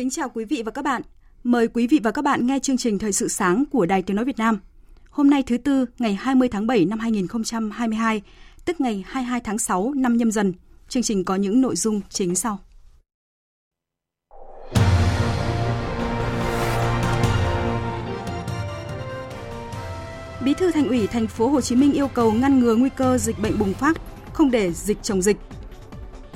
Kính chào quý vị và các bạn. Mời quý vị và các bạn nghe chương trình Thời sự sáng của Đài Tiếng Nói Việt Nam. Hôm nay thứ Tư, ngày 20 tháng 7 năm 2022, tức ngày 22 tháng 6 năm nhâm dần. Chương trình có những nội dung chính sau. Bí thư Thành ủy thành phố Hồ Chí Minh yêu cầu ngăn ngừa nguy cơ dịch bệnh bùng phát, không để dịch chồng dịch,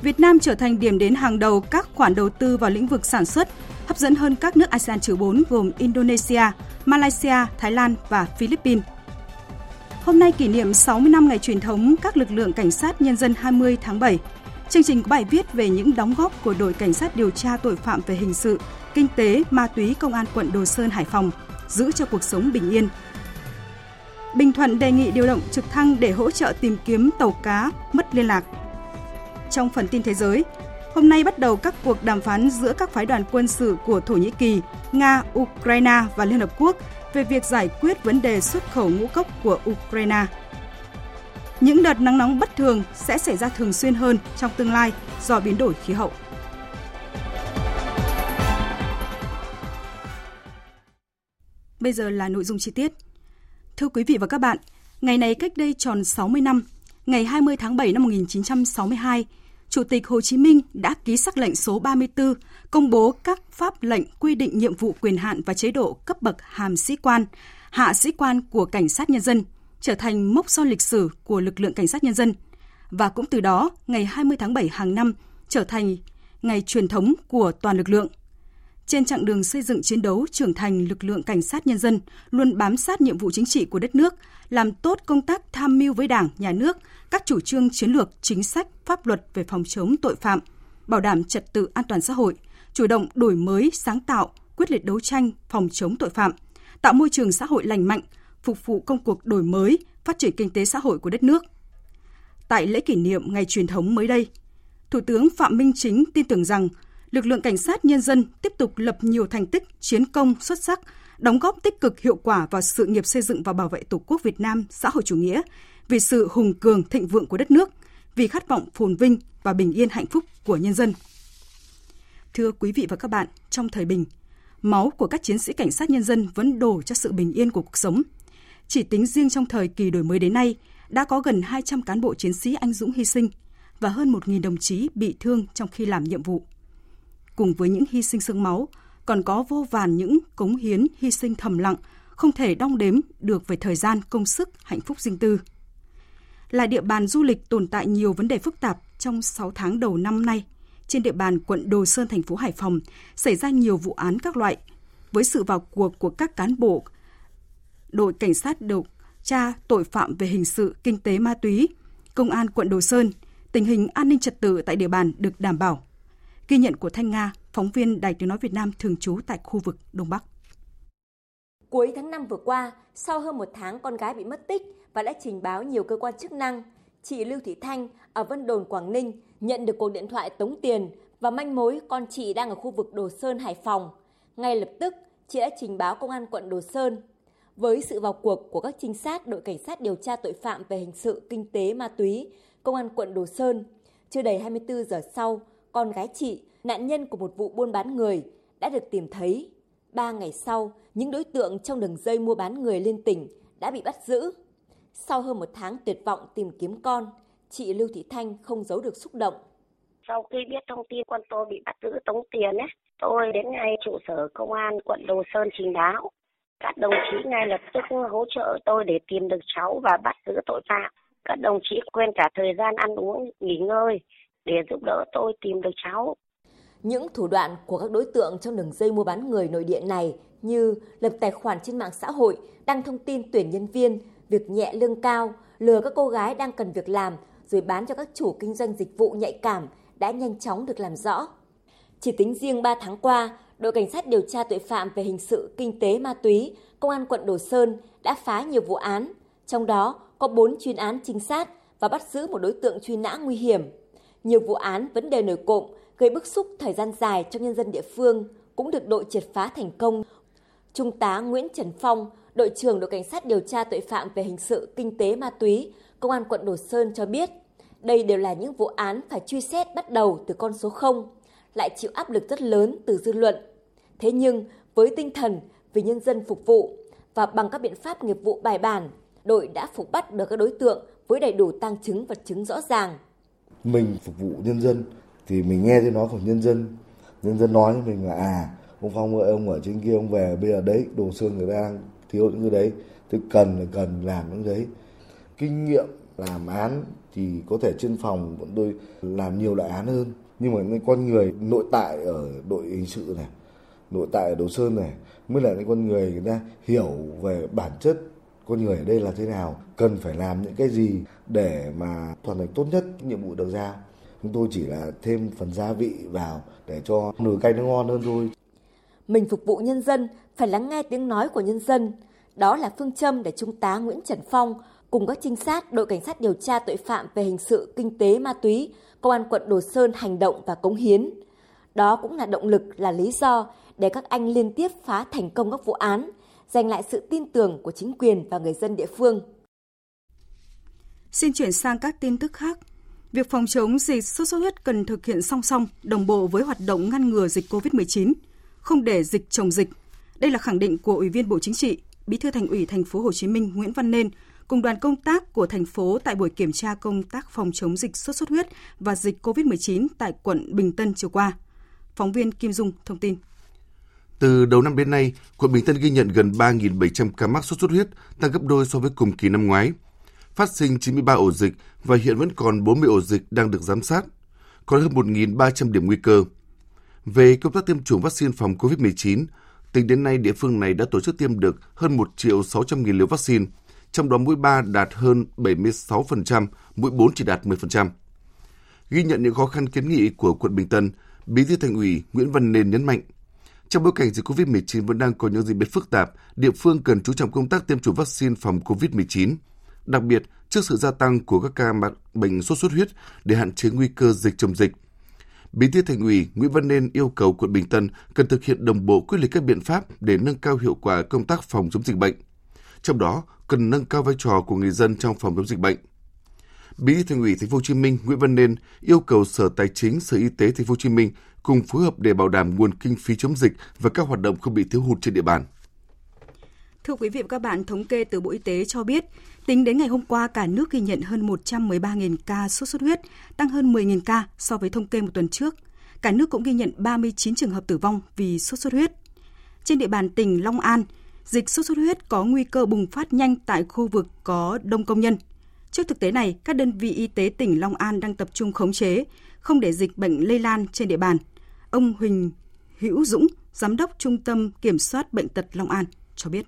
Việt Nam trở thành điểm đến hàng đầu các khoản đầu tư vào lĩnh vực sản xuất, hấp dẫn hơn các nước ASEAN trừ 4 gồm Indonesia, Malaysia, Thái Lan và Philippines. Hôm nay kỷ niệm 60 năm ngày truyền thống các lực lượng cảnh sát nhân dân 20 tháng 7. Chương trình có bài viết về những đóng góp của đội cảnh sát điều tra tội phạm về hình sự, kinh tế, ma túy công an quận Đồ Sơn, Hải Phòng, giữ cho cuộc sống bình yên. Bình Thuận đề nghị điều động trực thăng để hỗ trợ tìm kiếm tàu cá mất liên lạc trong phần tin thế giới, hôm nay bắt đầu các cuộc đàm phán giữa các phái đoàn quân sự của Thổ Nhĩ Kỳ, Nga, Ukraine và Liên Hợp Quốc về việc giải quyết vấn đề xuất khẩu ngũ cốc của Ukraine. Những đợt nắng nóng bất thường sẽ xảy ra thường xuyên hơn trong tương lai do biến đổi khí hậu. Bây giờ là nội dung chi tiết. Thưa quý vị và các bạn, ngày này cách đây tròn 60 năm, ngày 20 tháng 7 năm 1962, Chủ tịch Hồ Chí Minh đã ký sắc lệnh số 34 công bố các pháp lệnh quy định nhiệm vụ quyền hạn và chế độ cấp bậc hàm sĩ quan, hạ sĩ quan của cảnh sát nhân dân, trở thành mốc son lịch sử của lực lượng cảnh sát nhân dân. Và cũng từ đó, ngày 20 tháng 7 hàng năm trở thành ngày truyền thống của toàn lực lượng. Trên chặng đường xây dựng chiến đấu trưởng thành lực lượng cảnh sát nhân dân luôn bám sát nhiệm vụ chính trị của đất nước, làm tốt công tác tham mưu với Đảng, Nhà nước, các chủ trương chiến lược, chính sách, pháp luật về phòng chống tội phạm, bảo đảm trật tự an toàn xã hội, chủ động đổi mới, sáng tạo, quyết liệt đấu tranh phòng chống tội phạm, tạo môi trường xã hội lành mạnh, phục vụ công cuộc đổi mới, phát triển kinh tế xã hội của đất nước. Tại lễ kỷ niệm ngày truyền thống mới đây, Thủ tướng Phạm Minh Chính tin tưởng rằng lực lượng cảnh sát nhân dân tiếp tục lập nhiều thành tích chiến công xuất sắc, đóng góp tích cực hiệu quả vào sự nghiệp xây dựng và bảo vệ Tổ quốc Việt Nam xã hội chủ nghĩa, vì sự hùng cường thịnh vượng của đất nước, vì khát vọng phồn vinh và bình yên hạnh phúc của nhân dân. Thưa quý vị và các bạn, trong thời bình, máu của các chiến sĩ cảnh sát nhân dân vẫn đổ cho sự bình yên của cuộc sống. Chỉ tính riêng trong thời kỳ đổi mới đến nay, đã có gần 200 cán bộ chiến sĩ anh dũng hy sinh và hơn 1.000 đồng chí bị thương trong khi làm nhiệm vụ. Cùng với những hy sinh sương máu, còn có vô vàn những cống hiến, hy sinh thầm lặng, không thể đong đếm được về thời gian, công sức, hạnh phúc riêng tư là địa bàn du lịch tồn tại nhiều vấn đề phức tạp trong 6 tháng đầu năm nay. Trên địa bàn quận Đồ Sơn, thành phố Hải Phòng xảy ra nhiều vụ án các loại. Với sự vào cuộc của các cán bộ, đội cảnh sát điều tra tội phạm về hình sự, kinh tế ma túy, công an quận Đồ Sơn, tình hình an ninh trật tự tại địa bàn được đảm bảo. Ghi nhận của Thanh Nga, phóng viên Đài Tiếng Nói Việt Nam thường trú tại khu vực Đông Bắc. Cuối tháng 5 vừa qua, sau hơn một tháng con gái bị mất tích và đã trình báo nhiều cơ quan chức năng, chị Lưu Thị Thanh ở Vân Đồn, Quảng Ninh nhận được cuộc điện thoại tống tiền và manh mối con chị đang ở khu vực Đồ Sơn, Hải Phòng. Ngay lập tức, chị đã trình báo công an quận Đồ Sơn. Với sự vào cuộc của các trinh sát đội cảnh sát điều tra tội phạm về hình sự, kinh tế, ma túy, công an quận Đồ Sơn, chưa đầy 24 giờ sau, con gái chị, nạn nhân của một vụ buôn bán người, đã được tìm thấy. Ba ngày sau, những đối tượng trong đường dây mua bán người liên tỉnh đã bị bắt giữ. Sau hơn một tháng tuyệt vọng tìm kiếm con, chị Lưu Thị Thanh không giấu được xúc động. Sau khi biết thông tin con tôi bị bắt giữ tống tiền ấy, tôi đến ngay trụ sở công an quận Đồ Sơn trình báo. Các đồng chí ngay lập tức hỗ trợ tôi để tìm được cháu và bắt giữ tội phạm. Các đồng chí quên cả thời gian ăn uống, nghỉ ngơi để giúp đỡ tôi tìm được cháu. Những thủ đoạn của các đối tượng trong đường dây mua bán người nội địa này như lập tài khoản trên mạng xã hội, đăng thông tin tuyển nhân viên, việc nhẹ lương cao, lừa các cô gái đang cần việc làm rồi bán cho các chủ kinh doanh dịch vụ nhạy cảm đã nhanh chóng được làm rõ. Chỉ tính riêng 3 tháng qua, đội cảnh sát điều tra tội phạm về hình sự kinh tế ma túy, công an quận Đồ Sơn đã phá nhiều vụ án, trong đó có 4 chuyên án trinh sát và bắt giữ một đối tượng truy nã nguy hiểm. Nhiều vụ án vấn đề nổi cộm gây bức xúc thời gian dài cho nhân dân địa phương cũng được đội triệt phá thành công. Trung tá Nguyễn Trần Phong, đội trưởng đội cảnh sát điều tra tội phạm về hình sự kinh tế ma túy, công an quận Đồ Sơn cho biết, đây đều là những vụ án phải truy xét bắt đầu từ con số 0, lại chịu áp lực rất lớn từ dư luận. Thế nhưng, với tinh thần vì nhân dân phục vụ và bằng các biện pháp nghiệp vụ bài bản, đội đã phục bắt được các đối tượng với đầy đủ tăng chứng vật chứng rõ ràng. Mình phục vụ nhân dân thì mình nghe thấy nói của nhân dân, nhân dân nói với mình là à ông Phong ơi ông ở trên kia ông về bây giờ đấy đồ sơn người ta đang thiếu những cái đấy thì cần là cần làm những đấy. Kinh nghiệm làm án thì có thể trên phòng bọn tôi làm nhiều đại án hơn nhưng mà những con người nội tại ở đội hình sự này nội tại ở đồ sơn này mới là những con người người ta hiểu về bản chất con người ở đây là thế nào? Cần phải làm những cái gì để mà hoàn thành tốt nhất nhiệm vụ được giao? Chúng tôi chỉ là thêm phần gia vị vào để cho nồi canh nó ngon hơn thôi. Mình phục vụ nhân dân phải lắng nghe tiếng nói của nhân dân. Đó là phương châm để Trung tá Nguyễn Trần Phong cùng các trinh sát đội cảnh sát điều tra tội phạm về hình sự kinh tế ma túy, công an quận Đồ Sơn hành động và cống hiến. Đó cũng là động lực, là lý do để các anh liên tiếp phá thành công các vụ án, giành lại sự tin tưởng của chính quyền và người dân địa phương. Xin chuyển sang các tin tức khác. Việc phòng chống dịch sốt xuất huyết cần thực hiện song song, đồng bộ với hoạt động ngăn ngừa dịch COVID-19, không để dịch chồng dịch. Đây là khẳng định của Ủy viên Bộ Chính trị, Bí thư Thành ủy Thành phố Hồ Chí Minh Nguyễn Văn Nên cùng đoàn công tác của thành phố tại buổi kiểm tra công tác phòng chống dịch sốt xuất huyết và dịch COVID-19 tại quận Bình Tân chiều qua. Phóng viên Kim Dung thông tin. Từ đầu năm đến nay, quận Bình Tân ghi nhận gần 3.700 ca mắc sốt xuất huyết, tăng gấp đôi so với cùng kỳ năm ngoái. Phát sinh 93 ổ dịch và hiện vẫn còn 40 ổ dịch đang được giám sát, còn hơn 1.300 điểm nguy cơ. Về công tác tiêm chủng vaccine phòng COVID-19, tính đến nay địa phương này đã tổ chức tiêm được hơn 1 triệu 600 nghìn liều vaccine, trong đó mũi 3 đạt hơn 76%, mũi 4 chỉ đạt 10%. Ghi nhận những khó khăn kiến nghị của quận Bình Tân, Bí thư Thành ủy Nguyễn Văn Nên nhấn mạnh, trong bối cảnh dịch COVID-19 vẫn đang có những diễn biến phức tạp, địa phương cần chú trọng công tác tiêm chủng vaccine phòng COVID-19, đặc biệt trước sự gia tăng của các ca mắc bệnh sốt xuất huyết để hạn chế nguy cơ dịch chồng dịch. Bí thư Thành ủy Nguyễn Văn Nên yêu cầu quận Bình Tân cần thực hiện đồng bộ quyết liệt các biện pháp để nâng cao hiệu quả công tác phòng chống dịch bệnh. Trong đó, cần nâng cao vai trò của người dân trong phòng chống dịch bệnh. Bí thư Thành ủy Thành phố Hồ Chí Minh Nguyễn Văn Nên yêu cầu Sở Tài chính, Sở Y tế Thành phố Hồ Chí Minh cùng phối hợp để bảo đảm nguồn kinh phí chống dịch và các hoạt động không bị thiếu hụt trên địa bàn. Thưa quý vị và các bạn, thống kê từ Bộ Y tế cho biết, tính đến ngày hôm qua cả nước ghi nhận hơn 113.000 ca sốt xuất huyết, tăng hơn 10.000 ca so với thống kê một tuần trước. Cả nước cũng ghi nhận 39 trường hợp tử vong vì sốt xuất huyết. Trên địa bàn tỉnh Long An, dịch sốt xuất huyết có nguy cơ bùng phát nhanh tại khu vực có đông công nhân. Trước thực tế này, các đơn vị y tế tỉnh Long An đang tập trung khống chế, không để dịch bệnh lây lan trên địa bàn. Ông Huỳnh Hữu Dũng, Giám đốc Trung tâm Kiểm soát Bệnh tật Long An cho biết.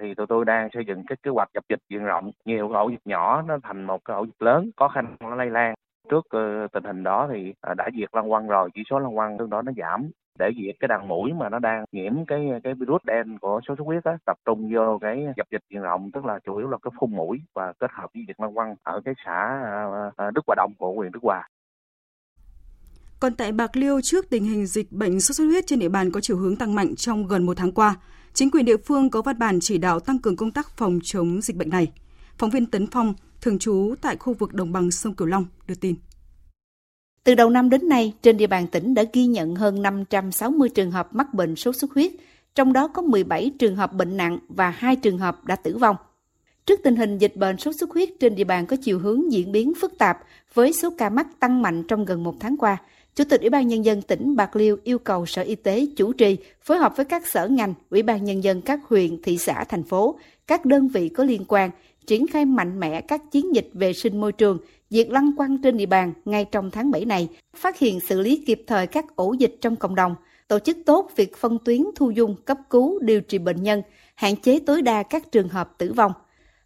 Thì tụi tôi đang xây dựng cái kế hoạch dập dịch diện rộng. Nhiều ổ dịch nhỏ nó thành một cái ổ dịch lớn có khả năng nó lây lan. Trước ờ, tình hình đó thì ờ, đã diệt lăng quăng rồi chỉ số lăng quăng tương đó nó giảm. Để diệt cái đàn mũi mà nó đang nhiễm cái cái virus đen của sốt xuất huyết á tập trung vô cái dập dịch diện rộng tức là chủ yếu là cái phun mũi và kết hợp với diệt lăng quăng ở cái xã ờ, Đức Hòa Đông của huyện Đức Hòa còn tại Bạc Liêu, trước tình hình dịch bệnh sốt xuất huyết trên địa bàn có chiều hướng tăng mạnh trong gần một tháng qua, chính quyền địa phương có văn bản chỉ đạo tăng cường công tác phòng chống dịch bệnh này. Phóng viên Tấn Phong, thường trú tại khu vực đồng bằng sông Cửu Long, đưa tin. Từ đầu năm đến nay, trên địa bàn tỉnh đã ghi nhận hơn 560 trường hợp mắc bệnh sốt xuất huyết, trong đó có 17 trường hợp bệnh nặng và 2 trường hợp đã tử vong. Trước tình hình dịch bệnh sốt xuất huyết trên địa bàn có chiều hướng diễn biến phức tạp với số ca mắc tăng mạnh trong gần một tháng qua, Chủ tịch Ủy ban Nhân dân tỉnh Bạc Liêu yêu cầu Sở Y tế chủ trì phối hợp với các sở ngành, Ủy ban Nhân dân các huyện, thị xã, thành phố, các đơn vị có liên quan, triển khai mạnh mẽ các chiến dịch vệ sinh môi trường diệt lăng quăng trên địa bàn ngay trong tháng 7 này phát hiện xử lý kịp thời các ổ dịch trong cộng đồng, tổ chức tốt việc phân tuyến thu dung, cấp cứu, điều trị bệnh nhân, hạn chế tối đa các trường hợp tử vong.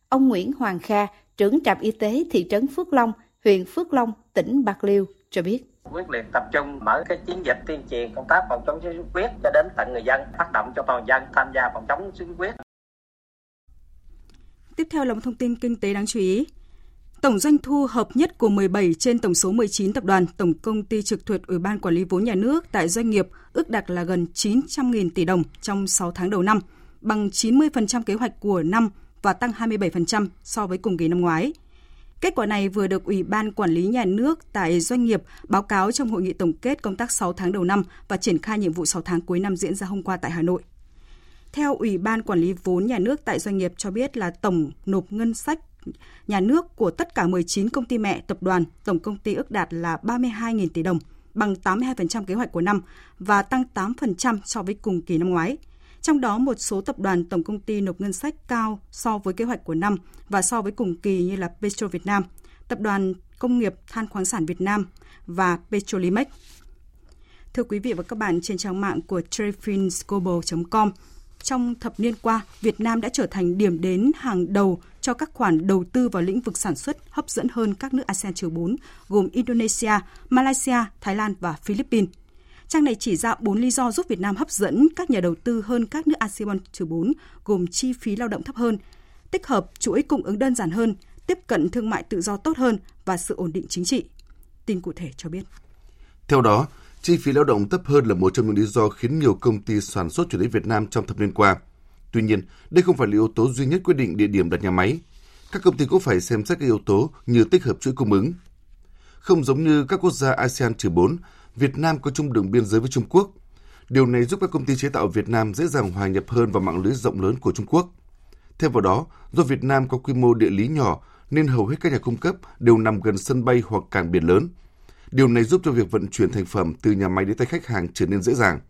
Ông Nguyễn Hoàng Kha, trưởng trạm y tế thị trấn Phước Long, huyện Phước Long, tỉnh Bạc Liêu cho biết quyết liệt tập trung mở cái chiến dịch tuyên truyền công tác phòng chống sốt xuất huyết cho đến tận người dân, phát động cho toàn dân tham gia phòng chống sốt xuất huyết. Tiếp theo là một thông tin kinh tế đáng chú ý. Tổng doanh thu hợp nhất của 17 trên tổng số 19 tập đoàn, tổng công ty trực thuộc Ủy ban Quản lý vốn nhà nước tại doanh nghiệp ước đạt là gần 900.000 tỷ đồng trong 6 tháng đầu năm, bằng 90% kế hoạch của năm và tăng 27% so với cùng kỳ năm ngoái. Kết quả này vừa được Ủy ban Quản lý Nhà nước tại doanh nghiệp báo cáo trong hội nghị tổng kết công tác 6 tháng đầu năm và triển khai nhiệm vụ 6 tháng cuối năm diễn ra hôm qua tại Hà Nội. Theo Ủy ban Quản lý vốn nhà nước tại doanh nghiệp cho biết là tổng nộp ngân sách nhà nước của tất cả 19 công ty mẹ tập đoàn, tổng công ty ước đạt là 32.000 tỷ đồng, bằng 82% kế hoạch của năm và tăng 8% so với cùng kỳ năm ngoái. Trong đó một số tập đoàn tổng công ty nộp ngân sách cao so với kế hoạch của năm và so với cùng kỳ như là Petro Việt Nam, Tập đoàn Công nghiệp Than khoáng sản Việt Nam và Petrolimex. Thưa quý vị và các bạn, trên trang mạng của trafinsglobal.com, trong thập niên qua, Việt Nam đã trở thành điểm đến hàng đầu cho các khoản đầu tư vào lĩnh vực sản xuất hấp dẫn hơn các nước ASEAN 4 gồm Indonesia, Malaysia, Thái Lan và Philippines. Trang này chỉ ra 4 lý do giúp Việt Nam hấp dẫn các nhà đầu tư hơn các nước ASEAN 4 gồm chi phí lao động thấp hơn, tích hợp chuỗi cung ứng đơn giản hơn, tiếp cận thương mại tự do tốt hơn và sự ổn định chính trị. Tin cụ thể cho biết. Theo đó, chi phí lao động thấp hơn là một trong những lý do khiến nhiều công ty sản xuất chuyển đến Việt Nam trong thập niên qua. Tuy nhiên, đây không phải là yếu tố duy nhất quyết định địa điểm đặt nhà máy. Các công ty cũng phải xem xét các yếu tố như tích hợp chuỗi cung ứng. Không giống như các quốc gia ASEAN 4, Việt Nam có chung đường biên giới với Trung Quốc. Điều này giúp các công ty chế tạo Việt Nam dễ dàng hòa nhập hơn vào mạng lưới rộng lớn của Trung Quốc. Thêm vào đó, do Việt Nam có quy mô địa lý nhỏ nên hầu hết các nhà cung cấp đều nằm gần sân bay hoặc cảng biển lớn. Điều này giúp cho việc vận chuyển thành phẩm từ nhà máy đến tay khách hàng trở nên dễ dàng.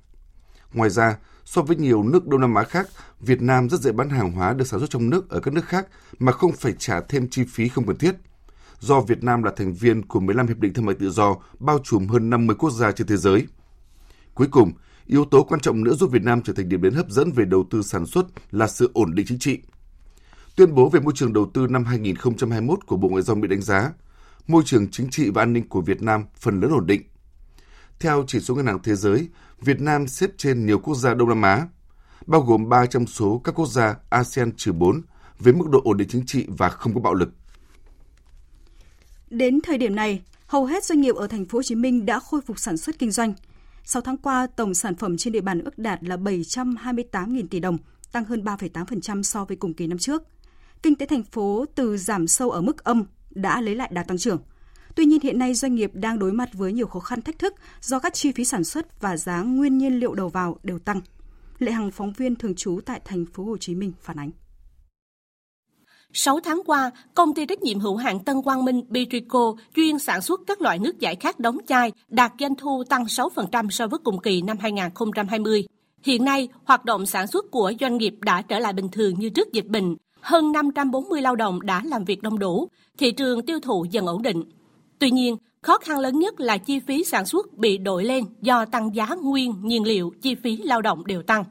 Ngoài ra, so với nhiều nước Đông Nam Á khác, Việt Nam rất dễ bán hàng hóa được sản xuất trong nước ở các nước khác mà không phải trả thêm chi phí không cần thiết – do Việt Nam là thành viên của 15 hiệp định thương mại tự do bao trùm hơn 50 quốc gia trên thế giới. Cuối cùng, yếu tố quan trọng nữa giúp Việt Nam trở thành điểm đến hấp dẫn về đầu tư sản xuất là sự ổn định chính trị. Tuyên bố về môi trường đầu tư năm 2021 của Bộ Ngoại giao Mỹ đánh giá, môi trường chính trị và an ninh của Việt Nam phần lớn ổn định. Theo chỉ số Ngân hàng Thế giới, Việt Nam xếp trên nhiều quốc gia Đông Nam Á, bao gồm 3 trong số các quốc gia ASEAN trừ 4 với mức độ ổn định chính trị và không có bạo lực. Đến thời điểm này, hầu hết doanh nghiệp ở thành phố Hồ Chí Minh đã khôi phục sản xuất kinh doanh. 6 tháng qua, tổng sản phẩm trên địa bàn ước đạt là 728.000 tỷ đồng, tăng hơn 3,8% so với cùng kỳ năm trước. Kinh tế thành phố từ giảm sâu ở mức âm đã lấy lại đà tăng trưởng. Tuy nhiên hiện nay doanh nghiệp đang đối mặt với nhiều khó khăn thách thức do các chi phí sản xuất và giá nguyên nhiên liệu đầu vào đều tăng. Lệ Hằng phóng viên thường trú tại thành phố Hồ Chí Minh phản ánh. 6 tháng qua, công ty trách nhiệm hữu hạn Tân Quang Minh Bitrico chuyên sản xuất các loại nước giải khát đóng chai đạt doanh thu tăng 6% so với cùng kỳ năm 2020. Hiện nay, hoạt động sản xuất của doanh nghiệp đã trở lại bình thường như trước dịch bệnh. Hơn 540 lao động đã làm việc đông đủ, thị trường tiêu thụ dần ổn định. Tuy nhiên, khó khăn lớn nhất là chi phí sản xuất bị đội lên do tăng giá nguyên nhiên liệu, chi phí lao động đều tăng.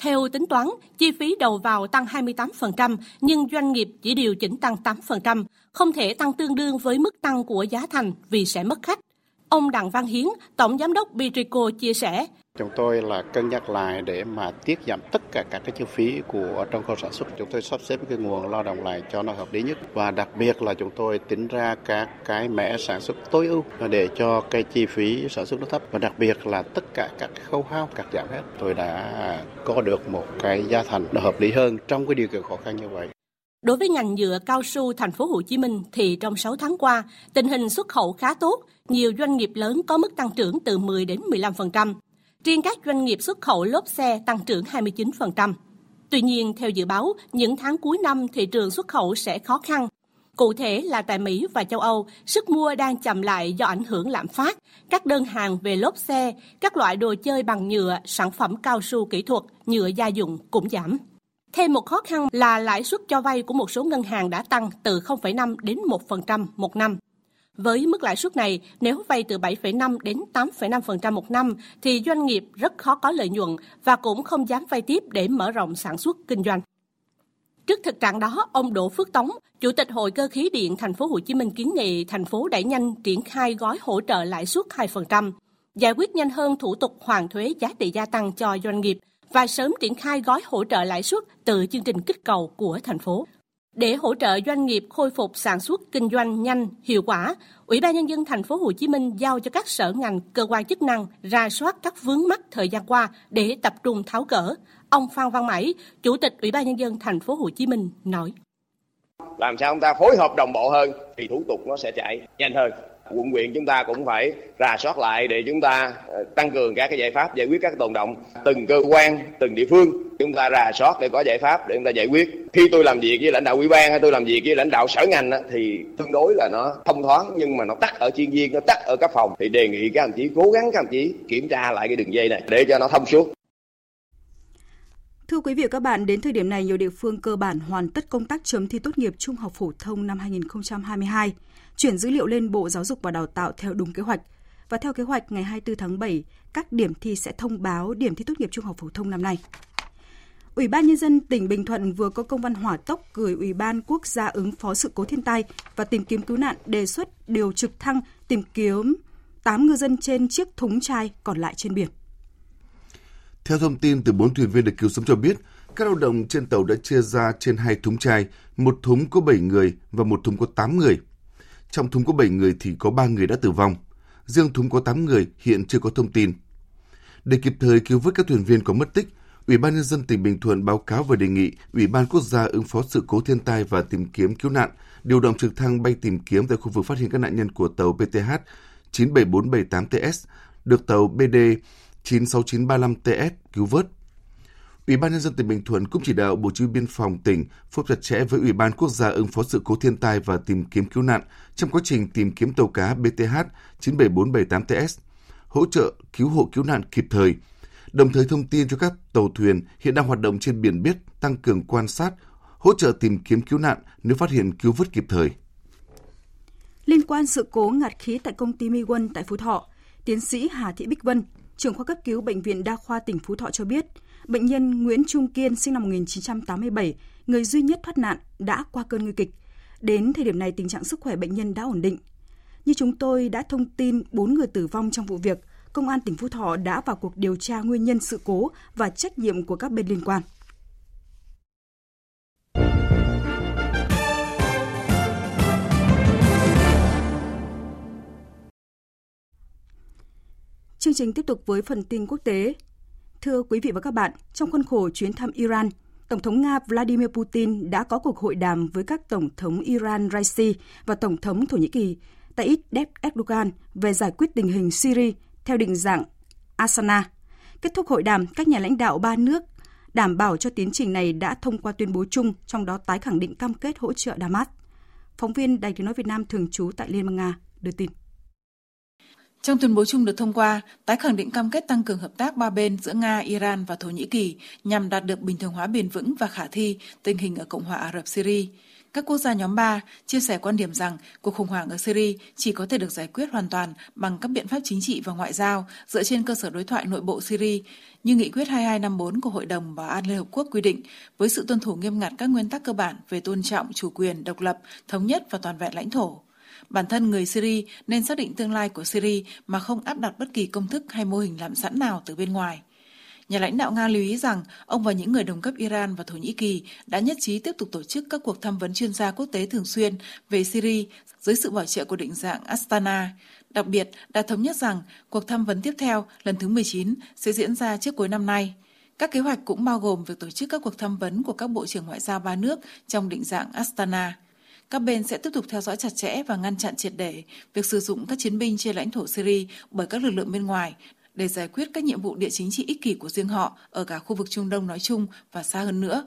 Theo tính toán, chi phí đầu vào tăng 28%, nhưng doanh nghiệp chỉ điều chỉnh tăng 8%, không thể tăng tương đương với mức tăng của giá thành vì sẽ mất khách. Ông Đặng Văn Hiến, Tổng Giám đốc Bitrico chia sẻ, Chúng tôi là cân nhắc lại để mà tiết giảm tất cả các cái chi phí của trong khâu sản xuất. Chúng tôi sắp xếp cái nguồn lao động lại cho nó hợp lý nhất và đặc biệt là chúng tôi tính ra các cái mẻ sản xuất tối ưu để cho cái chi phí sản xuất nó thấp và đặc biệt là tất cả các khâu hao cắt giảm hết. Tôi đã có được một cái giá thành nó hợp lý hơn trong cái điều kiện khó khăn như vậy. Đối với ngành nhựa cao su thành phố Hồ Chí Minh thì trong 6 tháng qua, tình hình xuất khẩu khá tốt, nhiều doanh nghiệp lớn có mức tăng trưởng từ 10 đến 15%. Riêng các doanh nghiệp xuất khẩu lốp xe tăng trưởng 29%. Tuy nhiên, theo dự báo, những tháng cuối năm thị trường xuất khẩu sẽ khó khăn. Cụ thể là tại Mỹ và châu Âu, sức mua đang chậm lại do ảnh hưởng lạm phát, các đơn hàng về lốp xe, các loại đồ chơi bằng nhựa, sản phẩm cao su kỹ thuật, nhựa gia dụng cũng giảm. Thêm một khó khăn là lãi suất cho vay của một số ngân hàng đã tăng từ 0,5 đến 1% một năm. Với mức lãi suất này, nếu vay từ 7,5 đến 8,5% một năm thì doanh nghiệp rất khó có lợi nhuận và cũng không dám vay tiếp để mở rộng sản xuất kinh doanh. Trước thực trạng đó, ông Đỗ Phước Tống, Chủ tịch Hội Cơ khí điện Thành phố Hồ Chí Minh kiến nghị thành phố đẩy nhanh triển khai gói hỗ trợ lãi suất 2%, giải quyết nhanh hơn thủ tục hoàn thuế giá trị gia tăng cho doanh nghiệp và sớm triển khai gói hỗ trợ lãi suất từ chương trình kích cầu của thành phố. Để hỗ trợ doanh nghiệp khôi phục sản xuất kinh doanh nhanh, hiệu quả, Ủy ban nhân dân thành phố Hồ Chí Minh giao cho các sở ngành, cơ quan chức năng ra soát các vướng mắc thời gian qua để tập trung tháo gỡ. Ông Phan Văn Mãi, Chủ tịch Ủy ban nhân dân thành phố Hồ Chí Minh nói: Làm sao chúng ta phối hợp đồng bộ hơn thì thủ tục nó sẽ chạy nhanh hơn quận huyện chúng ta cũng phải rà soát lại để chúng ta ờ, tăng cường các cái giải pháp giải quyết các tồn động. Từng cơ quan, từng địa phương chúng ta rà soát để có giải pháp để chúng ta giải quyết. Khi tôi làm việc với lãnh đạo ủy ban hay tôi làm việc với lãnh đạo sở ngành thì tương đối là nó thông thoáng nhưng mà nó tắt ở chuyên viên, nó tắt ở các phòng. Thì đề nghị các đồng chí cố gắng các đồng chí kiểm tra lại cái đường dây này để cho nó thông suốt. Thưa quý vị và các bạn, đến thời điểm này nhiều địa phương cơ bản hoàn tất công tác chấm thi tốt nghiệp trung học phổ thông năm 2022 chuyển dữ liệu lên Bộ Giáo dục và Đào tạo theo đúng kế hoạch. Và theo kế hoạch, ngày 24 tháng 7, các điểm thi sẽ thông báo điểm thi tốt nghiệp trung học phổ thông năm nay. Ủy ban Nhân dân tỉnh Bình Thuận vừa có công văn hỏa tốc gửi Ủy ban Quốc gia ứng phó sự cố thiên tai và tìm kiếm cứu nạn đề xuất điều trực thăng tìm kiếm 8 ngư dân trên chiếc thúng chai còn lại trên biển. Theo thông tin từ bốn thuyền viên được cứu sống cho biết, các lao động trên tàu đã chia ra trên hai thúng chai, một thúng có 7 người và một thúng có 8 người. Trong thúng có 7 người thì có 3 người đã tử vong. Riêng thúng có 8 người hiện chưa có thông tin. Để kịp thời cứu vớt các thuyền viên có mất tích, Ủy ban nhân dân tỉnh Bình Thuận báo cáo và đề nghị Ủy ban quốc gia ứng phó sự cố thiên tai và tìm kiếm cứu nạn điều động trực thăng bay tìm kiếm tại khu vực phát hiện các nạn nhân của tàu PTH 97478TS được tàu BD 96935TS cứu vớt Ủy ban nhân dân tỉnh Bình Thuận cũng chỉ đạo Bộ Chỉ huy biên phòng tỉnh phối chặt chẽ với Ủy ban quốc gia ứng phó sự cố thiên tai và tìm kiếm cứu nạn trong quá trình tìm kiếm tàu cá BTH 97478TS, hỗ trợ cứu hộ cứu nạn kịp thời, đồng thời thông tin cho các tàu thuyền hiện đang hoạt động trên biển biết tăng cường quan sát, hỗ trợ tìm kiếm cứu nạn nếu phát hiện cứu vớt kịp thời. Liên quan sự cố ngạt khí tại công ty Mi Quân tại Phú Thọ, tiến sĩ Hà Thị Bích Vân, trưởng khoa cấp cứu bệnh viện đa khoa tỉnh Phú Thọ cho biết, bệnh nhân Nguyễn Trung Kiên sinh năm 1987, người duy nhất thoát nạn đã qua cơn nguy kịch. Đến thời điểm này tình trạng sức khỏe bệnh nhân đã ổn định. Như chúng tôi đã thông tin 4 người tử vong trong vụ việc, Công an tỉnh Phú Thọ đã vào cuộc điều tra nguyên nhân sự cố và trách nhiệm của các bên liên quan. Chương trình tiếp tục với phần tin quốc tế. Thưa quý vị và các bạn, trong khuôn khổ chuyến thăm Iran, Tổng thống Nga Vladimir Putin đã có cuộc hội đàm với các Tổng thống Iran Raisi và Tổng thống Thổ Nhĩ Kỳ Tayyip Erdogan về giải quyết tình hình Syria theo định dạng Asana. Kết thúc hội đàm, các nhà lãnh đạo ba nước đảm bảo cho tiến trình này đã thông qua tuyên bố chung, trong đó tái khẳng định cam kết hỗ trợ Damas. Phóng viên Đài tiếng nói Việt Nam thường trú tại Liên bang Nga đưa tin. Trong tuyên bố chung được thông qua, tái khẳng định cam kết tăng cường hợp tác ba bên giữa Nga, Iran và Thổ Nhĩ Kỳ nhằm đạt được bình thường hóa bền vững và khả thi tình hình ở Cộng hòa Ả Rập Syria. Các quốc gia nhóm 3 chia sẻ quan điểm rằng cuộc khủng hoảng ở Syria chỉ có thể được giải quyết hoàn toàn bằng các biện pháp chính trị và ngoại giao dựa trên cơ sở đối thoại nội bộ Syria, như nghị quyết 2254 của Hội đồng Bảo an Liên Hợp Quốc quy định, với sự tuân thủ nghiêm ngặt các nguyên tắc cơ bản về tôn trọng chủ quyền, độc lập, thống nhất và toàn vẹn lãnh thổ bản thân người Syria nên xác định tương lai của Syria mà không áp đặt bất kỳ công thức hay mô hình làm sẵn nào từ bên ngoài. Nhà lãnh đạo Nga lưu ý rằng ông và những người đồng cấp Iran và Thổ Nhĩ Kỳ đã nhất trí tiếp tục tổ chức các cuộc tham vấn chuyên gia quốc tế thường xuyên về Syria dưới sự bảo trợ của định dạng Astana. Đặc biệt, đã thống nhất rằng cuộc tham vấn tiếp theo, lần thứ 19, sẽ diễn ra trước cuối năm nay. Các kế hoạch cũng bao gồm việc tổ chức các cuộc tham vấn của các bộ trưởng ngoại giao ba nước trong định dạng Astana. Các bên sẽ tiếp tục theo dõi chặt chẽ và ngăn chặn triệt để việc sử dụng các chiến binh trên lãnh thổ Syria bởi các lực lượng bên ngoài để giải quyết các nhiệm vụ địa chính trị ích kỷ của riêng họ ở cả khu vực Trung Đông nói chung và xa hơn nữa.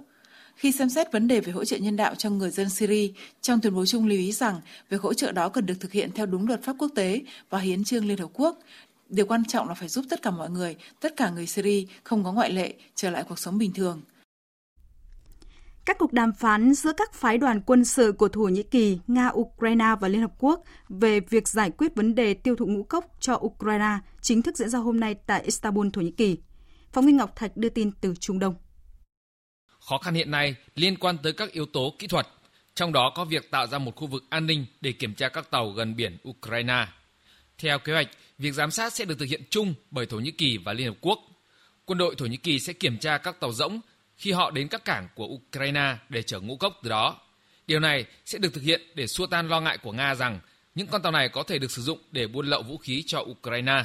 Khi xem xét vấn đề về hỗ trợ nhân đạo cho người dân Syria, trong tuyên bố chung lưu ý rằng việc hỗ trợ đó cần được thực hiện theo đúng luật pháp quốc tế và hiến trương Liên Hợp Quốc. Điều quan trọng là phải giúp tất cả mọi người, tất cả người Syria, không có ngoại lệ, trở lại cuộc sống bình thường. Các cuộc đàm phán giữa các phái đoàn quân sự của Thổ Nhĩ Kỳ, Nga, Ukraine và Liên Hợp Quốc về việc giải quyết vấn đề tiêu thụ ngũ cốc cho Ukraine chính thức diễn ra hôm nay tại Istanbul, Thổ Nhĩ Kỳ. Phóng viên Ngọc Thạch đưa tin từ Trung Đông. Khó khăn hiện nay liên quan tới các yếu tố kỹ thuật, trong đó có việc tạo ra một khu vực an ninh để kiểm tra các tàu gần biển Ukraine. Theo kế hoạch, việc giám sát sẽ được thực hiện chung bởi Thổ Nhĩ Kỳ và Liên Hợp Quốc. Quân đội Thổ Nhĩ Kỳ sẽ kiểm tra các tàu rỗng khi họ đến các cảng của Ukraine để chở ngũ cốc từ đó. Điều này sẽ được thực hiện để xua tan lo ngại của Nga rằng những con tàu này có thể được sử dụng để buôn lậu vũ khí cho Ukraine.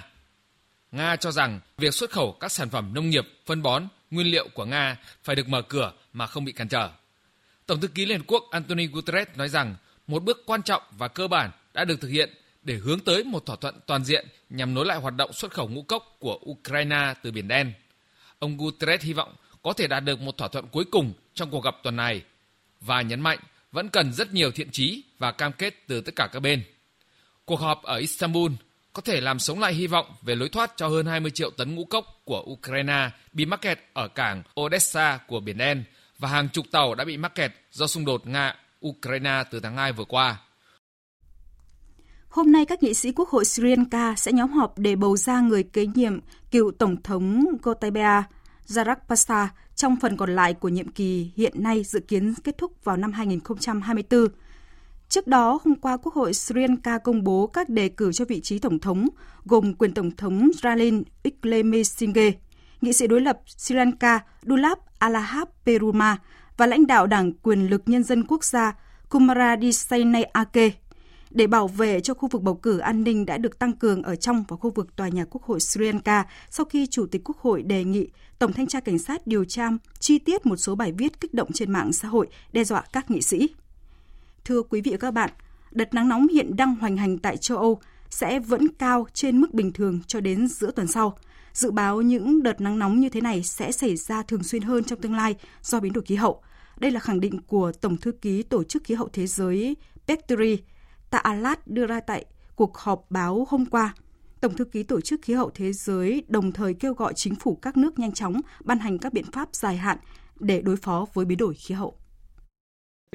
Nga cho rằng việc xuất khẩu các sản phẩm nông nghiệp, phân bón, nguyên liệu của Nga phải được mở cửa mà không bị cản trở. Tổng thư ký Liên Hợp Quốc Anthony Guterres nói rằng một bước quan trọng và cơ bản đã được thực hiện để hướng tới một thỏa thuận toàn diện nhằm nối lại hoạt động xuất khẩu ngũ cốc của Ukraine từ Biển Đen. Ông Guterres hy vọng có thể đạt được một thỏa thuận cuối cùng trong cuộc gặp tuần này và nhấn mạnh vẫn cần rất nhiều thiện trí và cam kết từ tất cả các bên. Cuộc họp ở Istanbul có thể làm sống lại hy vọng về lối thoát cho hơn 20 triệu tấn ngũ cốc của Ukraine bị mắc kẹt ở cảng Odessa của Biển Đen và hàng chục tàu đã bị mắc kẹt do xung đột Nga-Ukraine từ tháng 2 vừa qua. Hôm nay, các nghị sĩ Quốc hội Sri Lanka sẽ nhóm họp để bầu ra người kế nhiệm cựu Tổng thống Gotabaya Rajapaksa trong phần còn lại của nhiệm kỳ hiện nay dự kiến kết thúc vào năm 2024. Trước đó, hôm qua Quốc hội Sri Lanka công bố các đề cử cho vị trí tổng thống, gồm quyền tổng thống Ralin Wickremesinghe, nghị sĩ đối lập Sri Lanka Dulap Alahap Peruma và lãnh đạo Đảng Quyền lực Nhân dân Quốc gia Kumaradisainake để bảo vệ cho khu vực bầu cử an ninh đã được tăng cường ở trong và khu vực tòa nhà Quốc hội Sri Lanka sau khi Chủ tịch Quốc hội đề nghị Tổng thanh tra cảnh sát điều tra chi tiết một số bài viết kích động trên mạng xã hội đe dọa các nghị sĩ. Thưa quý vị và các bạn, đợt nắng nóng hiện đang hoành hành tại châu Âu sẽ vẫn cao trên mức bình thường cho đến giữa tuần sau. Dự báo những đợt nắng nóng như thế này sẽ xảy ra thường xuyên hơn trong tương lai do biến đổi khí hậu. Đây là khẳng định của Tổng thư ký Tổ chức Khí hậu Thế giới Petri Taalat đưa ra tại cuộc họp báo hôm qua. Tổng thư ký Tổ chức Khí hậu Thế giới đồng thời kêu gọi chính phủ các nước nhanh chóng ban hành các biện pháp dài hạn để đối phó với biến đổi khí hậu.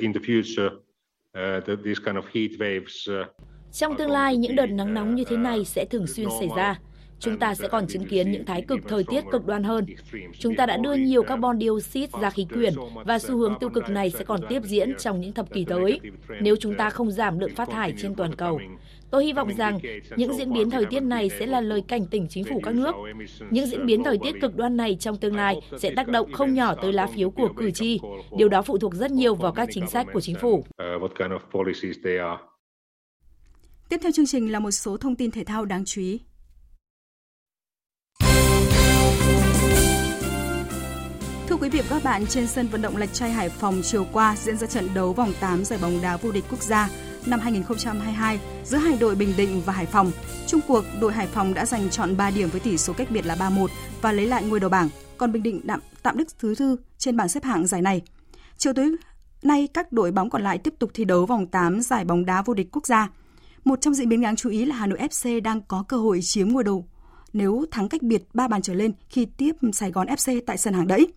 In the future, uh, this kind of heat waves, uh... Trong tương lai, những đợt nắng nóng như thế này sẽ thường xuyên xảy ra chúng ta sẽ còn chứng kiến những thái cực thời tiết cực đoan hơn. Chúng ta đã đưa nhiều carbon dioxide ra khí quyển và xu hướng tiêu cực này sẽ còn tiếp diễn trong những thập kỷ tới nếu chúng ta không giảm lượng phát thải trên toàn cầu. Tôi hy vọng rằng những diễn biến thời tiết này sẽ là lời cảnh tỉnh chính phủ các nước. Những diễn biến thời tiết cực đoan này trong tương lai sẽ tác động không nhỏ tới lá phiếu của cử tri. Điều đó phụ thuộc rất nhiều vào các chính sách của chính phủ. Tiếp theo chương trình là một số thông tin thể thao đáng chú ý. Thưa quý vị và các bạn, trên sân vận động Lạch Tray Hải Phòng chiều qua diễn ra trận đấu vòng 8 giải bóng đá vô địch quốc gia năm 2022 giữa hai đội Bình Định và Hải Phòng. Trung cuộc, đội Hải Phòng đã giành chọn 3 điểm với tỷ số cách biệt là 3-1 và lấy lại ngôi đầu bảng, còn Bình Định đạm, tạm đức thứ tư trên bảng xếp hạng giải này. Chiều tối nay, các đội bóng còn lại tiếp tục thi đấu vòng 8 giải bóng đá vô địch quốc gia. Một trong diễn biến đáng chú ý là Hà Nội FC đang có cơ hội chiếm ngôi đầu nếu thắng cách biệt 3 bàn trở lên khi tiếp Sài Gòn FC tại sân hàng đẫy.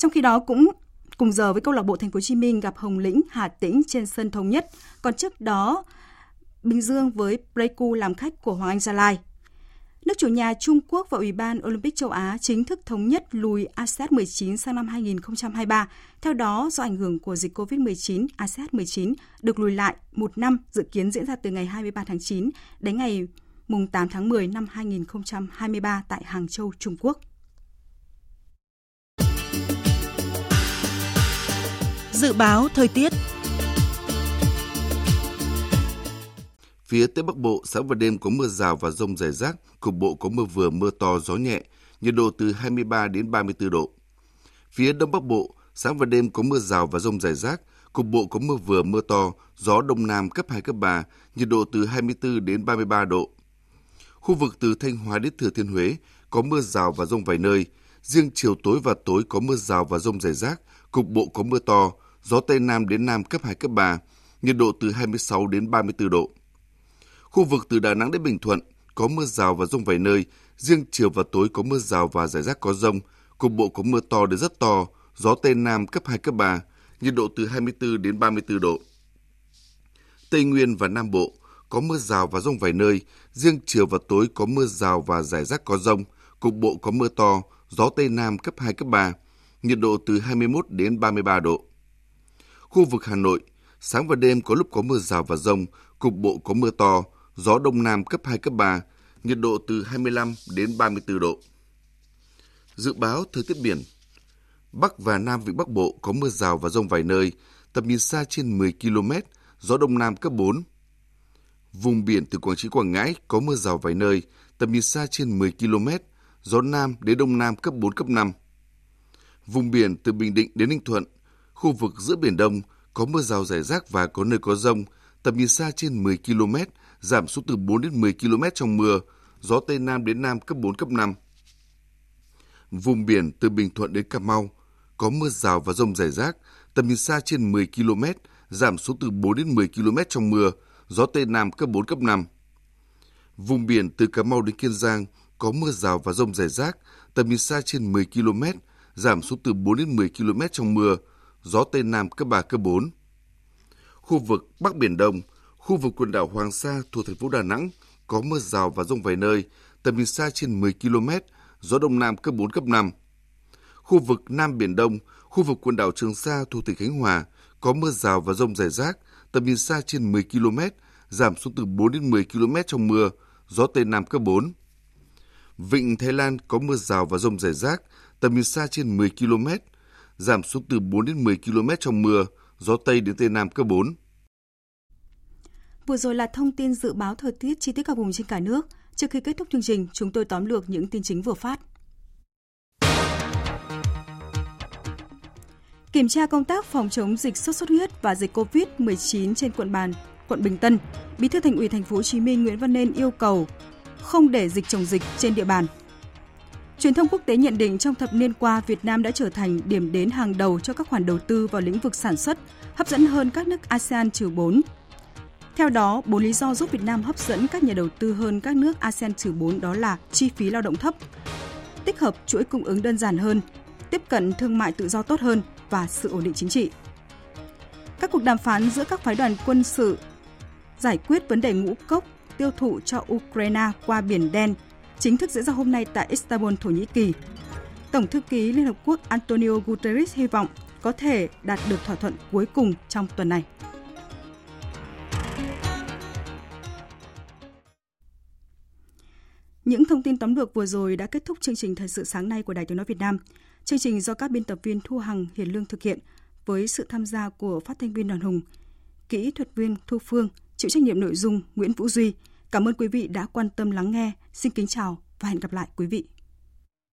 Trong khi đó cũng cùng giờ với câu lạc bộ Thành phố Hồ Chí Minh gặp Hồng Lĩnh Hà Tĩnh trên sân thống nhất. Còn trước đó Bình Dương với Pleiku làm khách của Hoàng Anh Gia Lai. Nước chủ nhà Trung Quốc và Ủy ban Olympic châu Á chính thức thống nhất lùi ASEAN 19 sang năm 2023. Theo đó, do ảnh hưởng của dịch COVID-19, ASEAN 19 được lùi lại một năm dự kiến diễn ra từ ngày 23 tháng 9 đến ngày mùng 8 tháng 10 năm 2023 tại Hàng Châu, Trung Quốc. Dự báo thời tiết Phía Tây Bắc Bộ, sáng và đêm có mưa rào và rông rải rác, cục bộ có mưa vừa mưa to, gió nhẹ, nhiệt độ từ 23 đến 34 độ. Phía Đông Bắc Bộ, sáng và đêm có mưa rào và rông rải rác, cục bộ có mưa vừa mưa to, gió Đông Nam cấp 2, cấp 3, nhiệt độ từ 24 đến 33 độ. Khu vực từ Thanh Hóa đến Thừa Thiên Huế có mưa rào và rông vài nơi, riêng chiều tối và tối có mưa rào và rông rải rác, cục bộ có mưa to, gió Tây Nam đến Nam cấp 2, cấp 3, nhiệt độ từ 26 đến 34 độ. Khu vực từ Đà Nẵng đến Bình Thuận có mưa rào và rông vài nơi, riêng chiều và tối có mưa rào và rải rác có rông, cục bộ có mưa to đến rất to, gió Tây Nam cấp 2, cấp 3, nhiệt độ từ 24 đến 34 độ. Tây Nguyên và Nam Bộ có mưa rào và rông vài nơi, riêng chiều và tối có mưa rào và rải rác có rông, cục bộ có mưa to, gió Tây Nam cấp 2, cấp 3, nhiệt độ từ 21 đến 33 độ. Khu vực Hà Nội, sáng và đêm có lúc có mưa rào và rông, cục bộ có mưa to, gió Đông Nam cấp 2, cấp 3, nhiệt độ từ 25 đến 34 độ. Dự báo thời tiết biển Bắc và Nam Vịnh Bắc Bộ có mưa rào và rông vài nơi, tầm nhìn xa trên 10 km, gió Đông Nam cấp 4. Vùng biển từ Quảng Trị Quảng Ngãi có mưa rào vài nơi, tầm nhìn xa trên 10 km, gió Nam đến Đông Nam cấp 4, cấp 5. Vùng biển từ Bình Định đến Ninh Thuận, khu vực giữa Biển Đông có mưa rào rải rác và có nơi có rông, tầm nhìn xa trên 10 km, giảm xuống từ 4 đến 10 km trong mưa, gió Tây Nam đến Nam cấp 4, cấp 5. Vùng biển từ Bình Thuận đến Cà Mau có mưa rào và rông rải rác, tầm nhìn xa trên 10 km, giảm xuống từ 4 đến 10 km trong mưa, gió Tây Nam cấp 4, cấp 5. Vùng biển từ Cà Mau đến Kiên Giang có mưa rào và rông rải rác, tầm nhìn xa trên 10 km, giảm xuống từ 4 đến 10 km trong mưa, gió Tây Nam cấp 3, cấp 4. Khu vực Bắc Biển Đông, khu vực quần đảo Hoàng Sa thuộc thành phố Đà Nẵng có mưa rào và rông vài nơi, tầm nhìn xa trên 10 km, gió Đông Nam cấp 4, cấp 5. Khu vực Nam Biển Đông, khu vực quần đảo Trường Sa thuộc tỉnh Khánh Hòa có mưa rào và rông rải rác, tầm nhìn xa trên 10 km, giảm xuống từ 4 đến 10 km trong mưa, gió Tây Nam cấp 4. Vịnh Thái Lan có mưa rào và rông rải rác, tầm nhìn xa trên 10 km, giảm xuống từ 4 đến 10 km trong mưa, gió Tây đến Tây Nam cấp 4. Vừa rồi là thông tin dự báo thời tiết chi tiết các vùng trên cả nước. Trước khi kết thúc chương trình, chúng tôi tóm lược những tin chính vừa phát. Kiểm tra công tác phòng chống dịch sốt xuất huyết và dịch COVID-19 trên quận Bàn, quận Bình Tân, Bí thư Thành ủy Thành phố Hồ Chí Minh Nguyễn Văn Nên yêu cầu không để dịch chồng dịch trên địa bàn. Truyền thông quốc tế nhận định trong thập niên qua, Việt Nam đã trở thành điểm đến hàng đầu cho các khoản đầu tư vào lĩnh vực sản xuất, hấp dẫn hơn các nước ASEAN trừ 4. Theo đó, bốn lý do giúp Việt Nam hấp dẫn các nhà đầu tư hơn các nước ASEAN trừ 4 đó là chi phí lao động thấp, tích hợp chuỗi cung ứng đơn giản hơn, tiếp cận thương mại tự do tốt hơn và sự ổn định chính trị. Các cuộc đàm phán giữa các phái đoàn quân sự giải quyết vấn đề ngũ cốc tiêu thụ cho Ukraine qua Biển Đen chính thức diễn ra hôm nay tại Istanbul, Thổ Nhĩ Kỳ. Tổng thư ký Liên Hợp Quốc Antonio Guterres hy vọng có thể đạt được thỏa thuận cuối cùng trong tuần này. Những thông tin tóm lược vừa rồi đã kết thúc chương trình Thời sự sáng nay của Đài Tiếng Nói Việt Nam. Chương trình do các biên tập viên Thu Hằng, Hiền Lương thực hiện với sự tham gia của phát thanh viên Đoàn Hùng, kỹ thuật viên Thu Phương, chịu trách nhiệm nội dung Nguyễn Vũ Duy. Cảm ơn quý vị đã quan tâm lắng nghe. Xin kính chào và hẹn gặp lại quý vị.